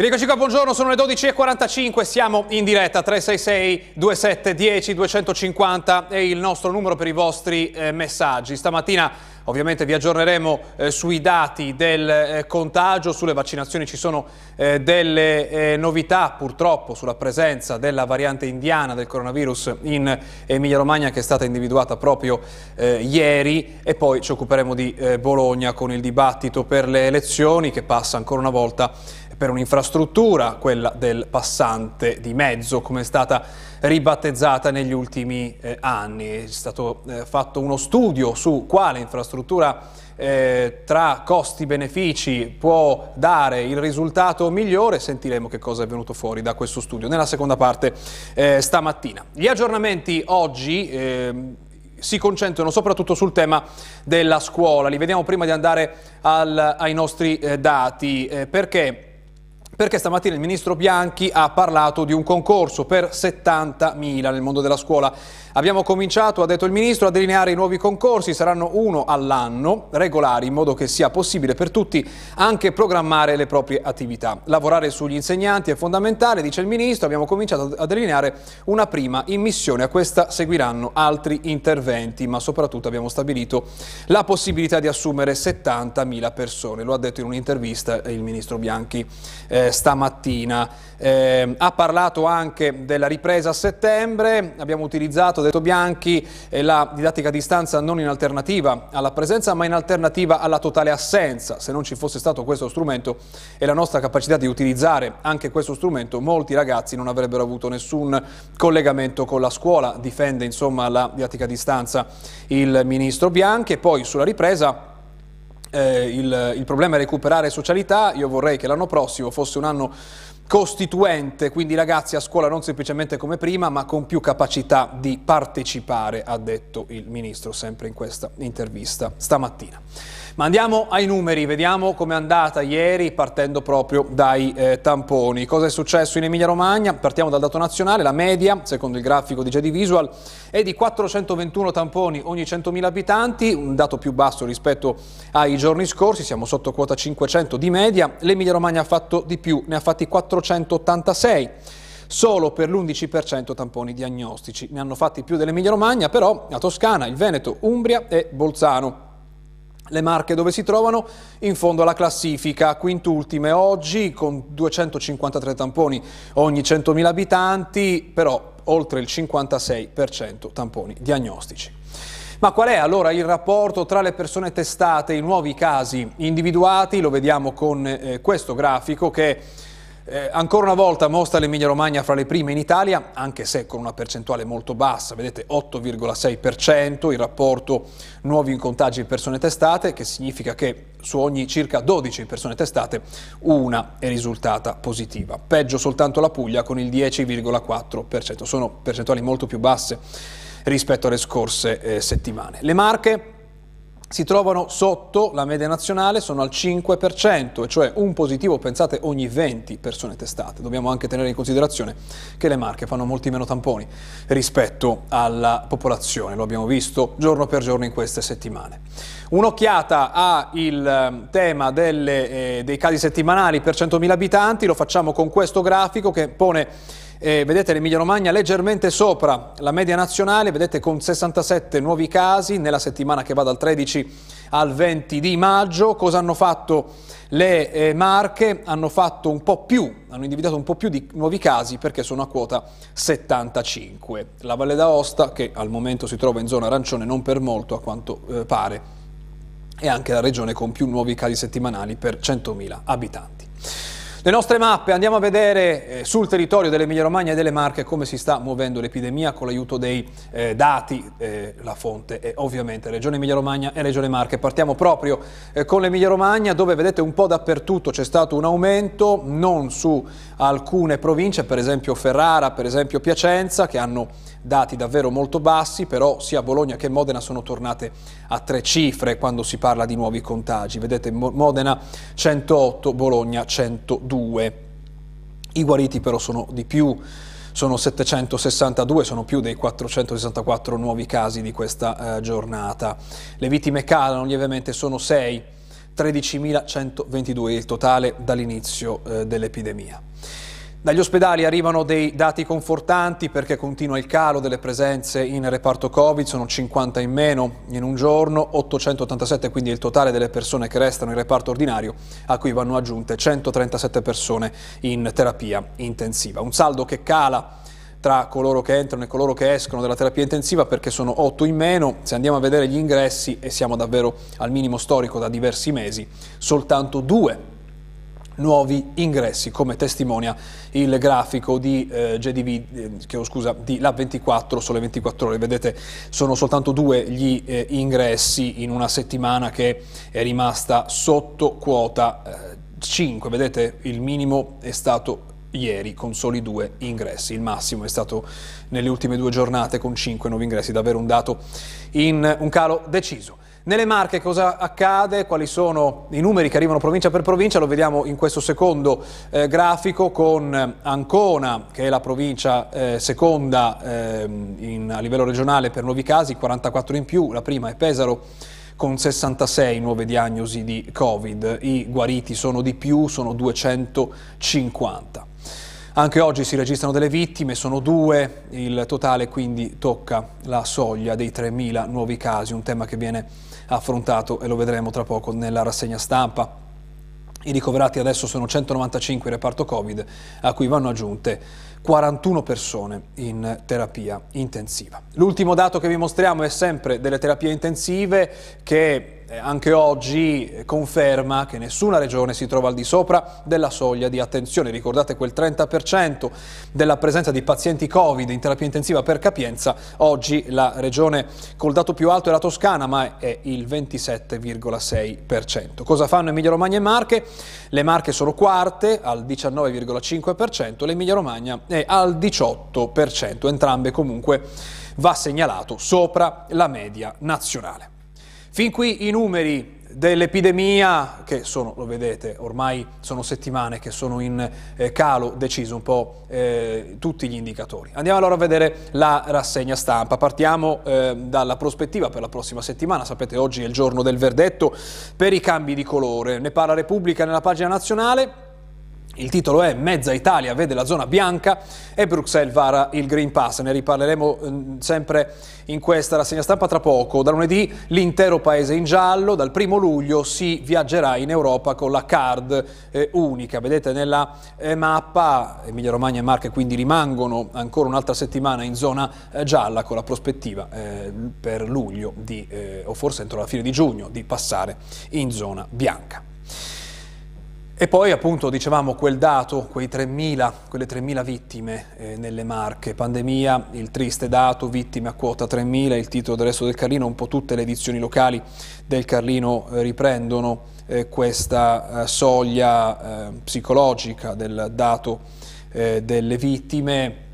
Rieccoci qua, buongiorno, sono le 12.45, siamo in diretta 366 2710 250 è il nostro numero per i vostri eh, messaggi. Stamattina ovviamente vi aggiorneremo eh, sui dati del eh, contagio, sulle vaccinazioni ci sono eh, delle eh, novità purtroppo sulla presenza della variante indiana del coronavirus in Emilia Romagna che è stata individuata proprio eh, ieri e poi ci occuperemo di Bologna con il dibattito per le elezioni che passa ancora una volta per un'infrastruttura, quella del passante di mezzo, come è stata ribattezzata negli ultimi eh, anni. È stato eh, fatto uno studio su quale infrastruttura eh, tra costi-benefici può dare il risultato migliore, sentiremo che cosa è venuto fuori da questo studio nella seconda parte eh, stamattina. Gli aggiornamenti oggi ehm, si concentrano soprattutto sul tema della scuola. Li vediamo prima di andare al, ai nostri eh, dati, eh, perché perché stamattina il ministro Bianchi ha parlato di un concorso per 70.000 nel mondo della scuola. Abbiamo cominciato, ha detto il Ministro, a delineare i nuovi concorsi, saranno uno all'anno, regolari, in modo che sia possibile per tutti anche programmare le proprie attività. Lavorare sugli insegnanti è fondamentale, dice il Ministro, abbiamo cominciato a delineare una prima immissione, a questa seguiranno altri interventi, ma soprattutto abbiamo stabilito la possibilità di assumere 70.000 persone, lo ha detto in un'intervista il Ministro Bianchi eh, stamattina. Eh, ha parlato anche della ripresa a settembre, abbiamo utilizzato, ha detto Bianchi, la didattica a distanza non in alternativa alla presenza ma in alternativa alla totale assenza. Se non ci fosse stato questo strumento e la nostra capacità di utilizzare anche questo strumento, molti ragazzi non avrebbero avuto nessun collegamento con la scuola. Difende insomma la didattica a distanza il ministro Bianchi e poi sulla ripresa eh, il, il problema è recuperare socialità, io vorrei che l'anno prossimo fosse un anno costituente, quindi ragazzi a scuola non semplicemente come prima, ma con più capacità di partecipare, ha detto il Ministro sempre in questa intervista stamattina. Ma andiamo ai numeri, vediamo com'è andata ieri partendo proprio dai eh, tamponi. Cosa è successo in Emilia Romagna? Partiamo dal dato nazionale, la media, secondo il grafico di JD Visual, è di 421 tamponi ogni 100.000 abitanti, un dato più basso rispetto ai giorni scorsi, siamo sotto quota 500 di media, l'Emilia Romagna ha fatto di più, ne ha fatti 486 solo per l'11% tamponi diagnostici. Ne hanno fatti più dell'Emilia Romagna, però la Toscana, il Veneto, Umbria e Bolzano. Le Marche dove si trovano in fondo alla classifica, quintultime oggi con 253 tamponi ogni 100.000 abitanti, però oltre il 56% tamponi diagnostici. Ma qual è allora il rapporto tra le persone testate e i nuovi casi individuati? Lo vediamo con eh, questo grafico che eh, ancora una volta mostra l'Emilia Romagna fra le prime in Italia, anche se con una percentuale molto bassa, vedete 8,6%, il rapporto nuovi contagi persone testate, che significa che su ogni circa 12 persone testate una è risultata positiva. Peggio soltanto la Puglia con il 10,4%, sono percentuali molto più basse rispetto alle scorse eh, settimane. Le Marche si trovano sotto la media nazionale, sono al 5%, cioè un positivo, pensate, ogni 20 persone testate. Dobbiamo anche tenere in considerazione che le Marche fanno molti meno tamponi rispetto alla popolazione, lo abbiamo visto giorno per giorno in queste settimane. Un'occhiata al ehm, tema delle, eh, dei casi settimanali per 100.000 abitanti, lo facciamo con questo grafico che pone eh, vedete l'Emilia Romagna leggermente sopra la media nazionale, vedete con 67 nuovi casi nella settimana che va dal 13 al 20 di maggio. Cosa hanno fatto le eh, Marche? Hanno fatto un po' più, hanno individuato un po' più di nuovi casi perché sono a quota 75. La Valle d'Aosta, che al momento si trova in zona arancione non per molto a quanto eh, pare, è anche la regione con più nuovi casi settimanali per 100.000 abitanti. Le nostre mappe, andiamo a vedere eh, sul territorio dell'Emilia Romagna e delle Marche come si sta muovendo l'epidemia con l'aiuto dei eh, dati, eh, la fonte è ovviamente Regione Emilia Romagna e Regione Marche. Partiamo proprio eh, con l'Emilia Romagna dove vedete un po' dappertutto c'è stato un aumento, non su alcune province, per esempio Ferrara, per esempio Piacenza, che hanno dati davvero molto bassi, però sia Bologna che Modena sono tornate a tre cifre quando si parla di nuovi contagi. Vedete Modena 108, Bologna 102. I guariti però sono di più, sono 762, sono più dei 464 nuovi casi di questa eh, giornata. Le vittime calano lievemente, sono 6 13.122 il totale dall'inizio eh, dell'epidemia. Dagli ospedali arrivano dei dati confortanti perché continua il calo delle presenze in reparto Covid, sono 50 in meno in un giorno, 887 quindi il totale delle persone che restano in reparto ordinario, a cui vanno aggiunte 137 persone in terapia intensiva. Un saldo che cala tra coloro che entrano e coloro che escono dalla terapia intensiva perché sono 8 in meno, se andiamo a vedere gli ingressi e siamo davvero al minimo storico da diversi mesi, soltanto due nuovi ingressi, come testimonia il grafico di eh, GDV, eh, scusa, di Lab 24, sole 24 ore. Vedete, sono soltanto due gli eh, ingressi in una settimana che è rimasta sotto quota 5. Eh, Vedete, il minimo è stato ieri con soli due ingressi, il massimo è stato nelle ultime due giornate con cinque nuovi ingressi, davvero un dato in un calo deciso. Nelle Marche cosa accade? Quali sono i numeri che arrivano provincia per provincia? Lo vediamo in questo secondo eh, grafico con Ancona, che è la provincia eh, seconda eh, in, a livello regionale per nuovi casi, 44 in più, la prima è Pesaro con 66 nuove diagnosi di Covid, i guariti sono di più, sono 250. Anche oggi si registrano delle vittime, sono due, il totale quindi tocca la soglia dei 3.000 nuovi casi, un tema che viene affrontato e lo vedremo tra poco nella rassegna stampa. I ricoverati adesso sono 195 in reparto Covid, a cui vanno aggiunte 41 persone in terapia intensiva. L'ultimo dato che vi mostriamo è sempre delle terapie intensive che anche oggi conferma che nessuna regione si trova al di sopra della soglia di attenzione. Ricordate quel 30% della presenza di pazienti Covid in terapia intensiva per capienza. Oggi la regione col dato più alto è la Toscana, ma è il 27,6%. Cosa fanno Emilia Romagna e Marche? Le Marche sono quarte al 19,5%, l'Emilia Romagna è al 18%. Entrambe comunque va segnalato sopra la media nazionale. Fin qui i numeri dell'epidemia che sono, lo vedete, ormai sono settimane che sono in eh, calo deciso un po' eh, tutti gli indicatori. Andiamo allora a vedere la rassegna stampa. Partiamo eh, dalla prospettiva per la prossima settimana. Sapete oggi è il giorno del verdetto per i cambi di colore. Ne parla Repubblica nella pagina nazionale. Il titolo è Mezza Italia vede la zona bianca e Bruxelles vara il Green Pass. Ne riparleremo eh, sempre in questa rassegna stampa tra poco. Da lunedì l'intero paese in giallo, dal primo luglio si viaggerà in Europa con la card eh, unica. Vedete nella eh, mappa Emilia Romagna e Marche quindi rimangono ancora un'altra settimana in zona eh, gialla con la prospettiva per luglio di, o forse entro la fine di giugno di passare in zona bianca. E poi appunto dicevamo quel dato, quei 3.000, quelle 3.000 vittime eh, nelle Marche, pandemia, il triste dato, vittime a quota 3.000, il titolo del resto del Carlino, un po' tutte le edizioni locali del Carlino eh, riprendono eh, questa eh, soglia eh, psicologica del dato eh, delle vittime,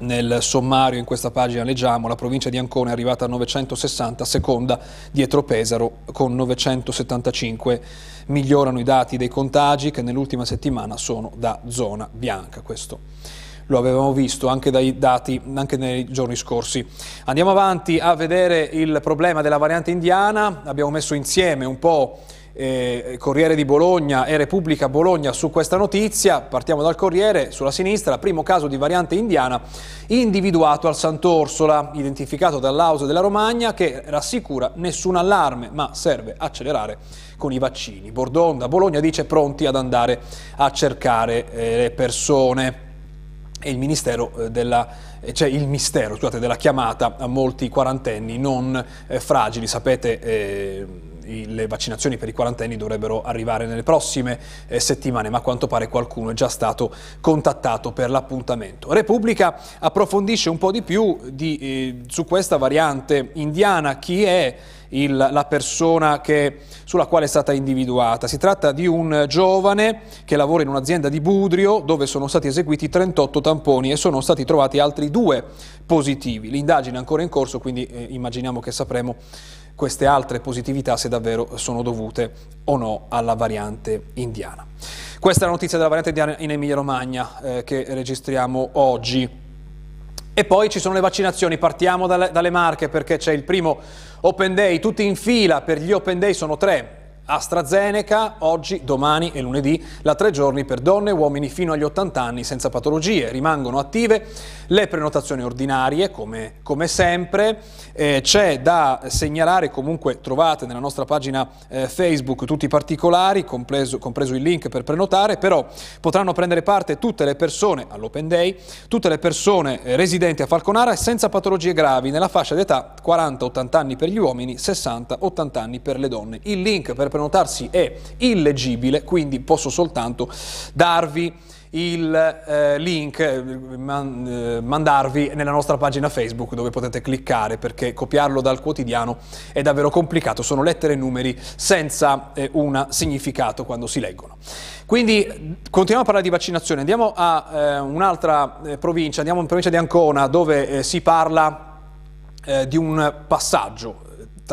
nel sommario in questa pagina leggiamo la provincia di Ancona è arrivata a 960, seconda dietro Pesaro con 975. Migliorano i dati dei contagi che nell'ultima settimana sono da zona bianca. Questo lo avevamo visto anche dai dati anche nei giorni scorsi. Andiamo avanti a vedere il problema della variante indiana. Abbiamo messo insieme un po' eh, Corriere di Bologna e Repubblica Bologna su questa notizia. Partiamo dal Corriere, sulla sinistra, primo caso di variante indiana individuato al Sant'Orsola, identificato dall'Auso della Romagna che rassicura nessun allarme, ma serve accelerare con i vaccini. Bordonda, Bologna dice pronti ad andare a cercare eh, le persone e il Ministero eh, della eh, cioè il mistero scusate, della chiamata a molti quarantenni non eh, fragili. Sapete, eh, le vaccinazioni per i quarantenni dovrebbero arrivare nelle prossime eh, settimane, ma a quanto pare qualcuno è già stato contattato per l'appuntamento. Repubblica approfondisce un po' di più di, eh, su questa variante indiana, chi è il, la persona che, sulla quale è stata individuata. Si tratta di un giovane che lavora in un'azienda di Budrio dove sono stati eseguiti 38 tamponi e sono stati trovati altri due positivi. L'indagine è ancora in corso, quindi eh, immaginiamo che sapremo queste altre positività se davvero sono dovute o no alla variante indiana. Questa è la notizia della variante indiana in Emilia Romagna eh, che registriamo oggi. E poi ci sono le vaccinazioni, partiamo dalle, dalle Marche perché c'è il primo Open Day, tutti in fila per gli Open Day, sono tre AstraZeneca, oggi, domani e lunedì, la tre giorni per donne e uomini fino agli 80 anni senza patologie. Rimangono attive le prenotazioni ordinarie, come, come sempre. Eh, c'è da segnalare, comunque trovate nella nostra pagina eh, Facebook tutti i particolari, compreso, compreso il link per prenotare, però potranno prendere parte tutte le persone all'Open Day, tutte le persone eh, residenti a Falconara senza patologie gravi nella fascia di età 40-80 anni per gli uomini, 60-80 anni per le donne. Il link per prenotarsi è illeggibile, quindi posso soltanto darvi il eh, link, eh, man, eh, mandarvi nella nostra pagina Facebook dove potete cliccare perché copiarlo dal quotidiano è davvero complicato, sono lettere e numeri senza eh, un significato quando si leggono. Quindi continuiamo a parlare di vaccinazione, andiamo a eh, un'altra eh, provincia, andiamo in provincia di Ancona dove si parla di un passaggio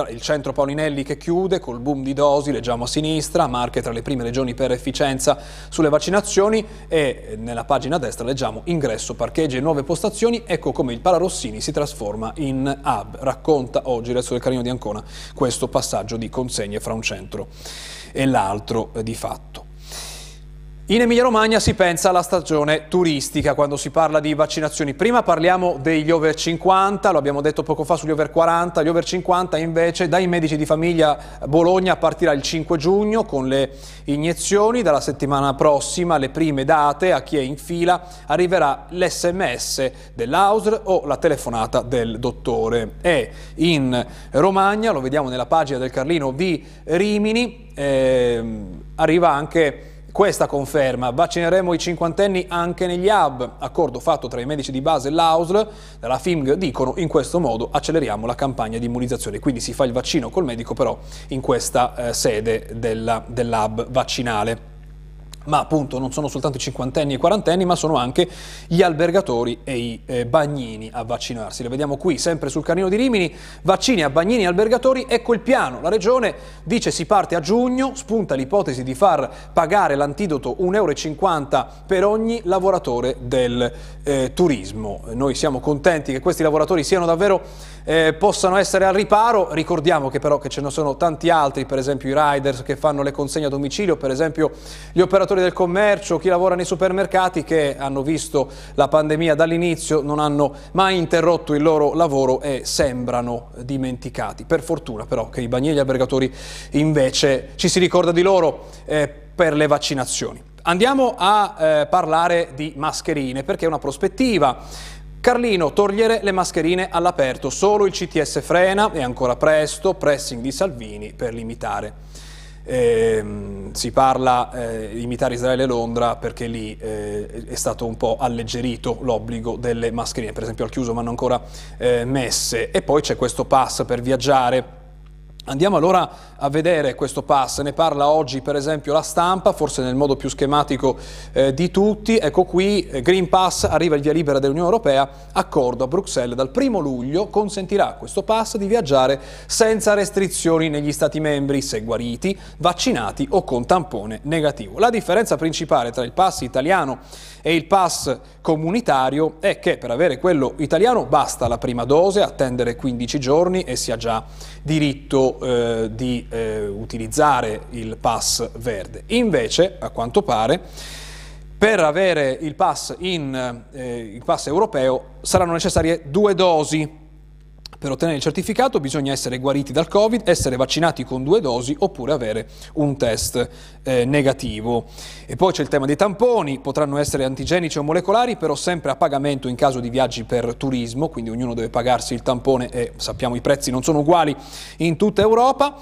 il centro Paulinelli che chiude col boom di dosi, leggiamo a sinistra, Marche tra le prime regioni per efficienza sulle vaccinazioni e nella pagina a destra leggiamo ingresso, parcheggi e nuove postazioni, ecco come il Pararossini si trasforma in hub, racconta oggi Resto del Carino di Ancona questo passaggio di consegne fra un centro e l'altro di fatto. In Emilia-Romagna si pensa alla stagione turistica quando si parla di vaccinazioni. Prima parliamo degli over 50, lo abbiamo detto poco fa sugli over 40, gli over 50 invece dai medici di famiglia Bologna partirà il 5 giugno con le iniezioni, dalla settimana prossima le prime date a chi è in fila arriverà l'SMS dell'AUSR o la telefonata del dottore. E in Romagna, lo vediamo nella pagina del Carlino di Rimini, eh, arriva anche questa conferma, vaccineremo i cinquantenni anche negli hub, accordo fatto tra i medici di base e l'AUSL, dalla FIMG dicono in questo modo acceleriamo la campagna di immunizzazione, quindi si fa il vaccino col medico però in questa eh, sede della, dell'hub vaccinale ma appunto non sono soltanto i cinquantenni e i quarantenni, ma sono anche gli albergatori e i eh, bagnini a vaccinarsi. Le vediamo qui, sempre sul Carnino di Rimini, vaccini a bagnini e albergatori, ecco il piano. La Regione dice si parte a giugno, spunta l'ipotesi di far pagare l'antidoto 1,50 euro per ogni lavoratore del eh, turismo. Noi siamo contenti che questi lavoratori siano davvero eh, possano essere al riparo. Ricordiamo che però che ce ne sono tanti altri, per esempio i riders che fanno le consegne a domicilio, per esempio gli operatori del commercio, chi lavora nei supermercati che hanno visto la pandemia dall'inizio, non hanno mai interrotto il loro lavoro e sembrano dimenticati. Per fortuna però che i bagnini e gli albergatori invece ci si ricorda di loro eh, per le vaccinazioni. Andiamo a eh, parlare di mascherine perché è una prospettiva. Carlino, togliere le mascherine all'aperto, solo il CTS frena, è ancora presto, pressing di Salvini per limitare. Eh, si parla eh, di imitare Israele e Londra perché lì eh, è stato un po' alleggerito l'obbligo delle mascherine, per esempio al chiuso ma non ancora eh, messe. E poi c'è questo pass per viaggiare Andiamo allora a vedere questo pass, ne parla oggi per esempio la stampa, forse nel modo più schematico eh, di tutti, ecco qui eh, Green Pass arriva il via libera dell'Unione Europea, accordo a Bruxelles. Dal 1 luglio consentirà a questo pass di viaggiare senza restrizioni negli Stati membri se guariti, vaccinati o con tampone negativo. La differenza principale tra il pass italiano e il pass comunitario è che per avere quello italiano basta la prima dose, attendere 15 giorni e si ha già diritto eh, di eh, utilizzare il pass verde. Invece, a quanto pare, per avere il pass, in, eh, il pass europeo saranno necessarie due dosi per ottenere il certificato bisogna essere guariti dal Covid, essere vaccinati con due dosi oppure avere un test eh, negativo. E poi c'è il tema dei tamponi, potranno essere antigenici o molecolari, però sempre a pagamento in caso di viaggi per turismo, quindi ognuno deve pagarsi il tampone e sappiamo i prezzi non sono uguali in tutta Europa.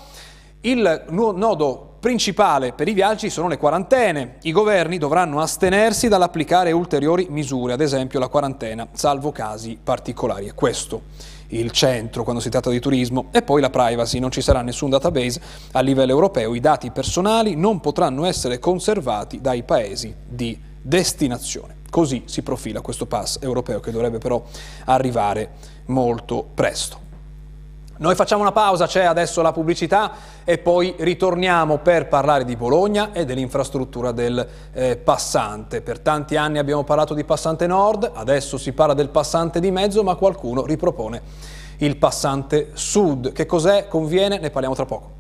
Il nodo principale per i viaggi sono le quarantene. I governi dovranno astenersi dall'applicare ulteriori misure, ad esempio la quarantena, salvo casi particolari. È questo il centro quando si tratta di turismo e poi la privacy, non ci sarà nessun database a livello europeo, i dati personali non potranno essere conservati dai paesi di destinazione. Così si profila questo pass europeo che dovrebbe però arrivare molto presto. Noi facciamo una pausa, c'è adesso la pubblicità e poi ritorniamo per parlare di Bologna e dell'infrastruttura del eh, passante. Per tanti anni abbiamo parlato di passante nord, adesso si parla del passante di mezzo, ma qualcuno ripropone il passante sud. Che cos'è? Conviene? Ne parliamo tra poco.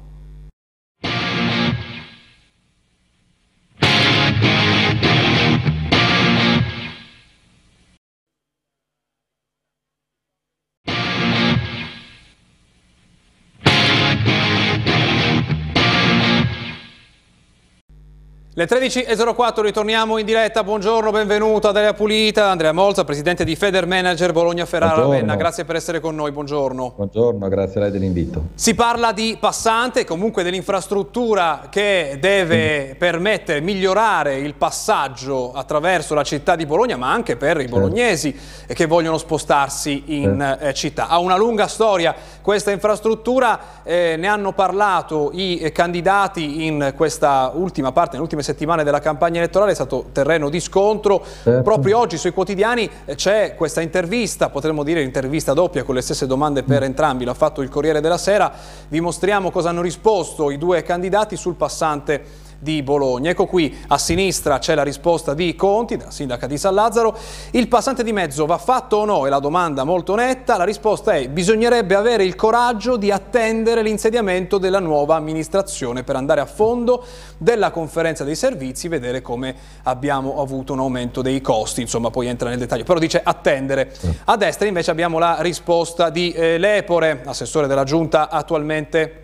Le 13.04 ritorniamo in diretta, buongiorno, benvenuto Adria Pulita, Andrea Molza, presidente di Feder Manager Bologna Ferrara Ravenna, grazie per essere con noi, buongiorno. Buongiorno, grazie a lei dell'invito. Si parla di passante, comunque dell'infrastruttura che deve mm. permettere, migliorare il passaggio attraverso la città di Bologna, ma anche per i bolognesi certo. che vogliono spostarsi in certo. Eh, città. Ha una lunga storia questa infrastruttura, eh, ne hanno parlato i candidati in questa ultima parte, nelle ultime settimane della campagna elettorale è stato terreno di scontro. Certo. Proprio oggi sui quotidiani eh, c'è questa intervista, potremmo dire intervista doppia con le stesse domande per mm. entrambi, l'ha fatto il Corriere della Sera. Vi mostriamo cosa hanno risposto i due candidati sul passante di Bologna. Ecco qui a sinistra c'è la risposta di Conti, della sindaca di San Lazzaro. Il passante di mezzo va fatto o no? È la domanda molto netta. La risposta è bisognerebbe avere il coraggio di attendere l'insediamento della nuova amministrazione per andare a fondo della conferenza dei servizi, vedere come abbiamo avuto un aumento dei costi, insomma poi entra nel dettaglio, però dice attendere. A destra invece abbiamo la risposta di eh, Lepore, assessore della giunta attualmente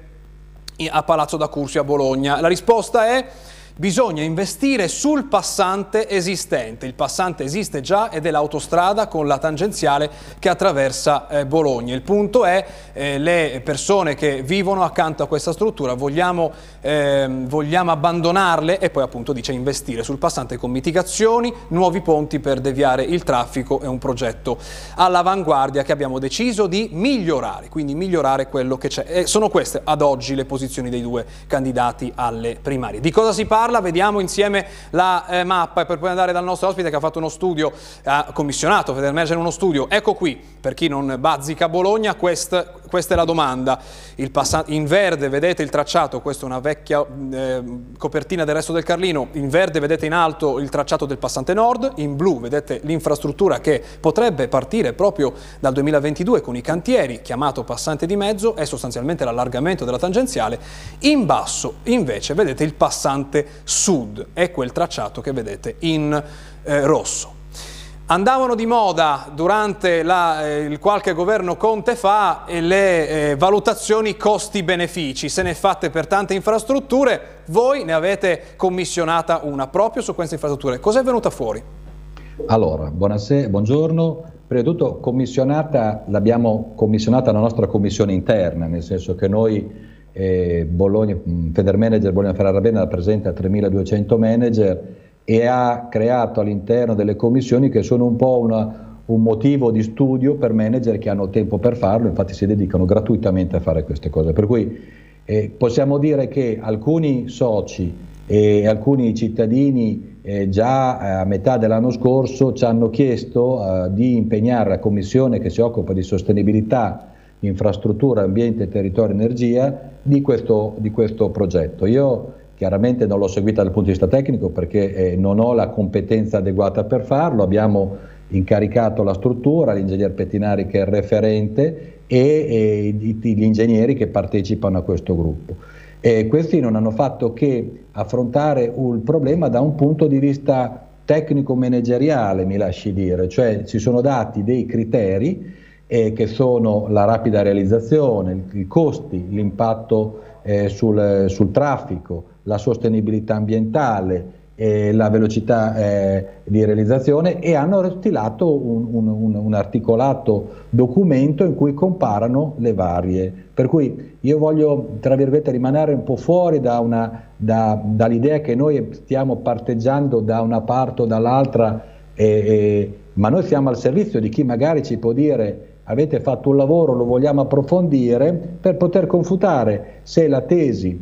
a Palazzo da Cursi a Bologna. La risposta è bisogna investire sul passante esistente. Il passante esiste già ed è l'autostrada con la tangenziale che attraversa eh, Bologna. Il punto è eh, le persone che vivono accanto a questa struttura, vogliamo, eh, vogliamo abbandonarle e poi appunto dice investire sul passante con mitigazioni, nuovi ponti per deviare il traffico è un progetto all'avanguardia che abbiamo deciso di migliorare, quindi migliorare quello che c'è. E sono queste ad oggi le posizioni dei due candidati alle primarie. Di cosa si parla? Parla, vediamo insieme la eh, mappa per poi andare dal nostro ospite che ha fatto uno studio, ha commissionato Federmerger uno studio. Ecco qui, per chi non bazzica Bologna, quest, questa è la domanda. in verde vedete il tracciato, questa è una vecchia eh, copertina del resto del Carlino, in verde vedete in alto il tracciato del passante nord, in blu vedete l'infrastruttura che potrebbe partire proprio dal 2022 con i cantieri, chiamato passante di mezzo, è sostanzialmente l'allargamento della tangenziale, in basso invece vedete il passante sud, è quel tracciato che vedete in eh, rosso. Andavano di moda durante la, eh, qualche governo Conte fa le eh, valutazioni costi-benefici, se ne fatte per tante infrastrutture, voi ne avete commissionata una proprio su queste infrastrutture. Cos'è venuta fuori? Allora, buonasera, buongiorno. Prima di tutto commissionata, l'abbiamo commissionata la nostra commissione interna, nel senso che noi Bologna, Federmanager Bologna Ferrara Bene rappresenta 3200 manager e ha creato all'interno delle commissioni che sono un po' una, un motivo di studio per manager che hanno tempo per farlo, infatti si dedicano gratuitamente a fare queste cose. Per cui eh, possiamo dire che alcuni soci e alcuni cittadini eh, già eh, a metà dell'anno scorso ci hanno chiesto eh, di impegnare la commissione che si occupa di sostenibilità infrastruttura, ambiente, territorio, energia di questo, di questo progetto. Io chiaramente non l'ho seguita dal punto di vista tecnico perché eh, non ho la competenza adeguata per farlo, abbiamo incaricato la struttura, l'ingegner Pettinari che è il referente e, e gli ingegneri che partecipano a questo gruppo. E questi non hanno fatto che affrontare il problema da un punto di vista tecnico-manageriale, mi lasci dire, cioè ci sono dati dei criteri eh, che sono la rapida realizzazione, i costi, l'impatto eh, sul, sul, traffico, la sostenibilità ambientale, eh, la velocità eh, di realizzazione e hanno stilato un, un, un, articolato documento in cui comparano le varie. Per cui io voglio, tra virgolette, rimanere un po' fuori da da, dall'idea che noi stiamo parteggiando da una parte o dall'altra, ma noi siamo al servizio di chi magari ci può dire avete fatto un lavoro, lo vogliamo approfondire per poter confutare se la tesi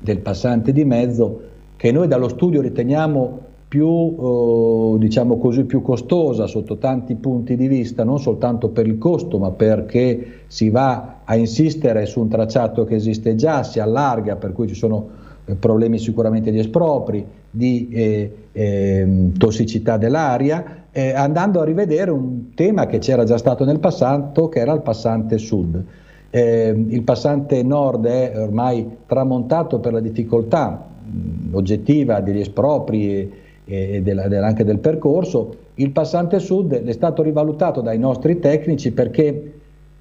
del passante di mezzo, che noi dallo studio riteniamo più, eh, diciamo così, più costosa sotto tanti punti di vista, non soltanto per il costo, ma perché si va a insistere su un tracciato che esiste già, si allarga, per cui ci sono eh, problemi sicuramente di espropri, di eh, eh, tossicità dell'aria, eh, andando a rivedere un tema che c'era già stato nel passato, che era il passante sud. Eh, il passante nord è ormai tramontato per la difficoltà mh, oggettiva degli espropri e, e della, della, anche del percorso. Il passante sud è stato rivalutato dai nostri tecnici perché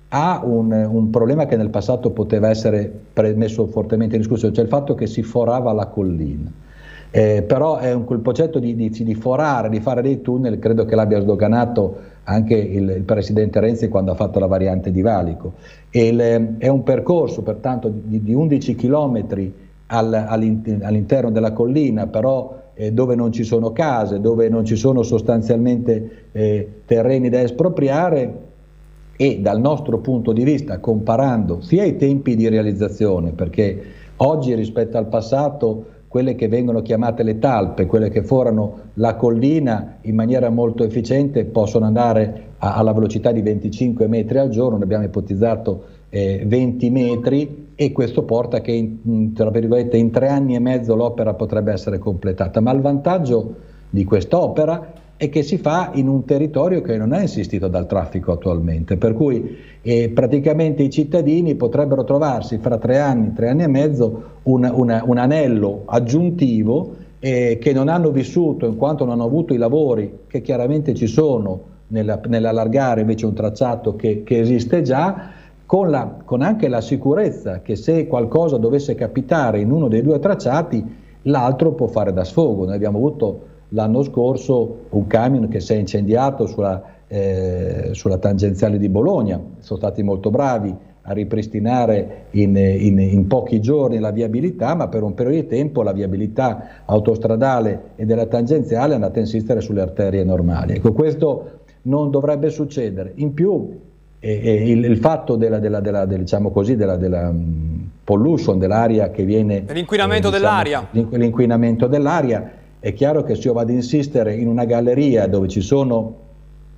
ha un, un, problema che nel passato poteva essere messo fortemente in discussione, cioè il fatto che si forava la collina. Eh, però è un, quel progetto di, di, di, forare, di fare dei tunnel, credo che l'abbia sdoganato anche il, il, Presidente Renzi quando ha fatto la variante di Valico. Il, è un percorso pertanto di, di 11 chilometri al, all'interno della collina, però eh, dove non ci sono case, dove non ci sono sostanzialmente eh, terreni da espropriare e dal nostro punto di vista, comparando sia i tempi di realizzazione, perché oggi rispetto al passato quelle che vengono chiamate le talpe, quelle che forano la collina in maniera molto efficiente possono andare a, alla velocità di 25 metri al giorno, ne abbiamo ipotizzato eh, 20 metri e questo porta che in, tra in tre anni e mezzo l'opera potrebbe essere completata, ma il vantaggio di quest'opera e che si fa in un territorio che non è insistito dal traffico attualmente, per cui eh, praticamente i cittadini potrebbero trovarsi fra tre anni, tre anni e mezzo un, una, un anello aggiuntivo eh, che non hanno vissuto in quanto non hanno avuto i lavori che chiaramente ci sono nella, nell'allargare invece un tracciato che, che esiste già, con, la, con anche la sicurezza che se qualcosa dovesse capitare in uno dei due tracciati, l'altro può fare da sfogo. Noi abbiamo avuto l'anno scorso un camion che si è incendiato sulla, eh, sulla tangenziale di Bologna, sono stati molto bravi a ripristinare in, in, in, pochi giorni la viabilità, ma per un periodo di tempo la viabilità autostradale e della tangenziale è andata a insistere sulle arterie normali. Ecco, questo non dovrebbe succedere. In più eh, eh, il, il, fatto della, della, della, diciamo così, della, della um, pollution dell'aria che viene... L'inquinamento eh, diciamo, dell'aria. L'inquinamento dell'aria è chiaro che se io vado a insistere in una galleria dove ci sono,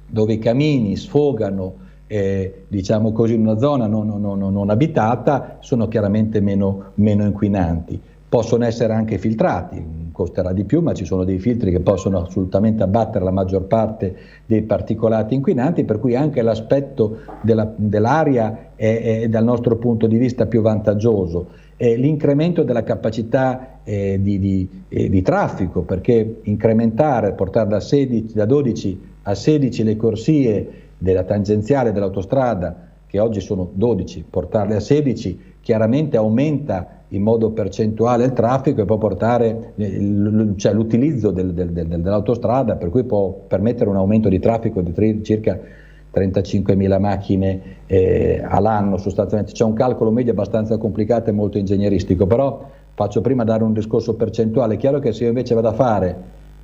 dove i camini sfogano, eh, diciamo così, in una zona non, non, non, abitata, sono chiaramente meno, meno, inquinanti. Possono essere anche filtrati, costerà di più, ma ci sono dei filtri che possono assolutamente abbattere la maggior parte dei particolati inquinanti, per cui anche l'aspetto della, dell'aria è, è dal nostro punto di vista più vantaggioso eh, l'incremento della capacità eh, di, di, eh, di, traffico, perché incrementare, portare da, 16, da 12 a 16 le corsie della tangenziale dell'autostrada, che oggi sono 12, portarle a 16 chiaramente aumenta in modo percentuale il traffico e può portare eh, cioè, l'utilizzo del, del, del, dell'autostrada, per cui può permettere un aumento di traffico di tri, circa 35.000 macchine eh, all'anno sostanzialmente, c'è un calcolo medio abbastanza complicato e molto ingegneristico, però faccio prima dare un discorso percentuale, è chiaro che se io invece vado a fare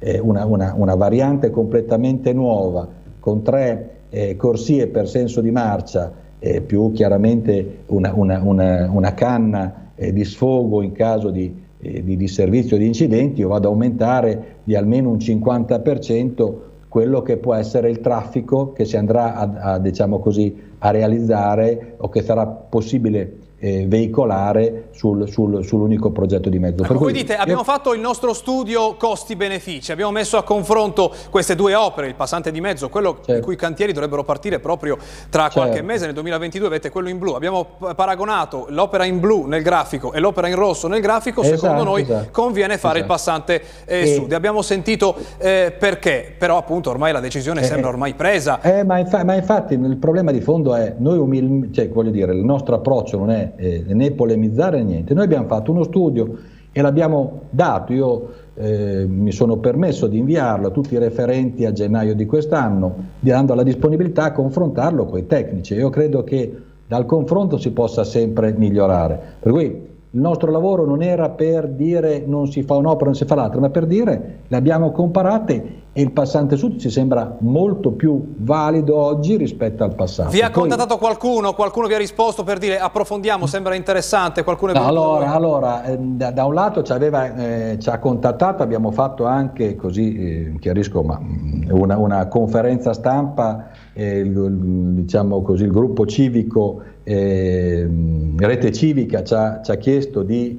eh, una, una, una, variante completamente nuova con tre eh, corsie per senso di marcia eh, più chiaramente una, una canna eh, di sfogo in caso di, eh, di, di servizio di incidenti, io vado ad aumentare di almeno un 50% quello che può essere il traffico che si andrà a, a, diciamo così, a realizzare o che sarà possibile eh, veicolare sul, sul, sull'unico progetto di mezzo. Ecco, voi dite, abbiamo io... fatto il nostro studio costi-benefici, abbiamo messo a confronto queste due opere, il passante di mezzo, quello certo. i cui cantieri dovrebbero partire proprio tra certo. qualche mese, nel 2022 avete quello in blu, abbiamo paragonato l'opera in blu nel grafico e l'opera in rosso nel grafico, esatto, secondo noi esatto. conviene fare esatto. il passante eh, e... sud. Abbiamo sentito eh, perché, però appunto ormai la decisione eh, sembra ormai presa. Eh, ma, infa ma, infatti il problema di fondo è, noi umil- cioè, voglio dire, il nostro approccio non è eh, né polemizzare né niente. Noi abbiamo fatto uno studio e l'abbiamo dato, io eh, mi sono permesso di inviarlo a tutti i referenti a gennaio di quest'anno, dando la disponibilità a confrontarlo con i tecnici. Io credo che dal confronto si possa sempre migliorare. Per cui il nostro lavoro non era per dire non si fa un'opera, non si fa l'altra, ma per dire le abbiamo comparate e il passante sud ci sembra molto più valido oggi rispetto al passato. Vi ha Poi, contattato qualcuno? Qualcuno vi ha risposto per dire approfondiamo, sembra interessante? Qualcuno no, allora, allora eh, da, da, un lato ci, aveva, eh, ci, ha contattato, abbiamo fatto anche, così eh, chiarisco, ma, mm, una, una conferenza stampa, eh, il, diciamo così, il gruppo civico eh, Rete Civica ci ha, ci ha chiesto di,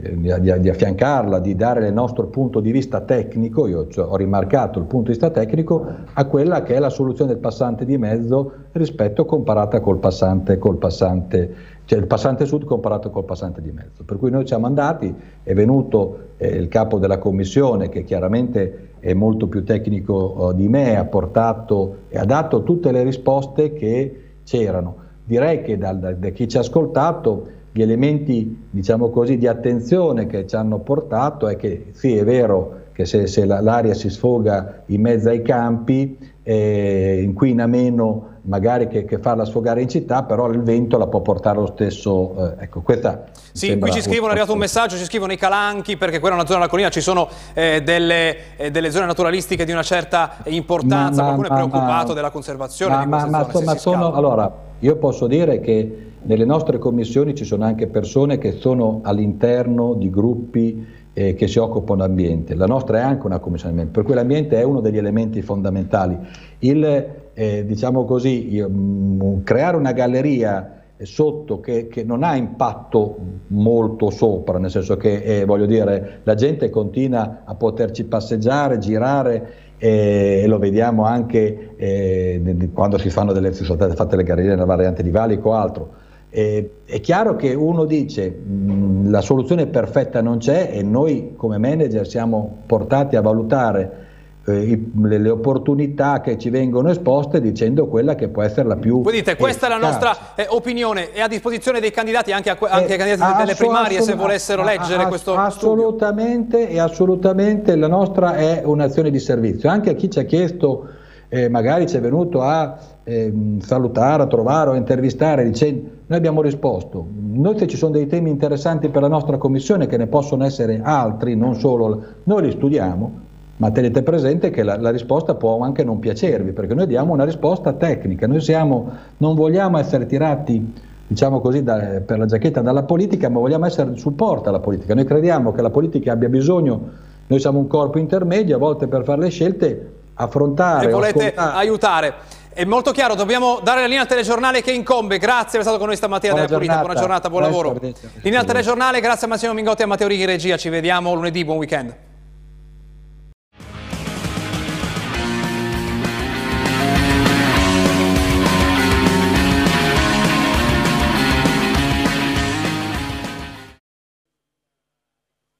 eh, di, di, affiancarla, di dare il nostro punto di vista tecnico, io cioè, ho rimarcato il punto di vista tecnico, a quella che è la soluzione del passante di mezzo rispetto comparata col passante, col passante, cioè il passante sud comparato col passante di mezzo. Per cui noi siamo andati, è venuto eh, il capo della commissione che chiaramente è molto più tecnico eh, di me, ha portato e ha dato tutte le risposte che c'erano direi che da, da chi ci ha ascoltato gli elementi diciamo così, di attenzione che ci hanno portato è che sì è vero che se, se l'aria si sfoga in mezzo ai campi eh, inquina meno magari che, che, farla sfogare in città, però il vento la può portare lo stesso. Eh, ecco, questa sì, qui ci scrivono, è arrivato un messaggio, ci scrivono i calanchi, perché quella è una zona della collina, ci sono eh, delle, eh, delle, zone naturalistiche di una certa importanza, ma, ma, qualcuno ma, è preoccupato della conservazione ma, di queste ma, zone. Ma sono, allora, io posso dire che nelle nostre commissioni ci sono anche persone che sono all'interno di gruppi eh, che si occupano dell'ambiente. La nostra è anche una commissione ambiente, per cui l'ambiente è uno degli elementi fondamentali. Il, eh, diciamo così, io, mh, mm, creare una galleria sotto che, che, non ha impatto molto sopra, nel senso che eh, voglio dire, la gente continua a poterci passeggiare, girare eh, e lo vediamo anche eh, quando si fanno delle, sono state fatte le gallerie nella variante di Valico o altro eh, è chiaro che uno dice mh, la soluzione perfetta non c'è e noi come manager siamo portati a valutare eh, i, le, le, opportunità che ci vengono esposte dicendo quella che può essere la più Voi dite questa è la nostra eh, opinione è a disposizione dei candidati anche, a, anche ai candidati delle primarie se volessero leggere ass questo assolutamente studio. e assolutamente la nostra è un'azione di servizio anche a chi ci ha chiesto eh, magari ci è venuto a eh, salutare, a trovare o a intervistare dicendo noi abbiamo risposto, noi se ci sono dei temi interessanti per la nostra commissione che ne possono essere altri, non solo, noi li studiamo, ma tenete presente che la, la, risposta può anche non piacervi, perché noi diamo una risposta tecnica, noi siamo, non vogliamo essere tirati diciamo così, da, per la giacchetta dalla politica, ma vogliamo essere di supporto alla politica. Noi crediamo che la politica abbia bisogno, noi siamo un corpo intermedio, a volte per fare le scelte affrontare. E volete aiutare. È molto chiaro, dobbiamo dare la linea al telegiornale che incombe. Grazie per essere stato con noi stamattina buona della Pulita. Buona giornata, buon lavoro. Linea al telegiornale, grazie a Massimo Mingotti e a Matteo Righi regia. Ci vediamo lunedì, buon weekend.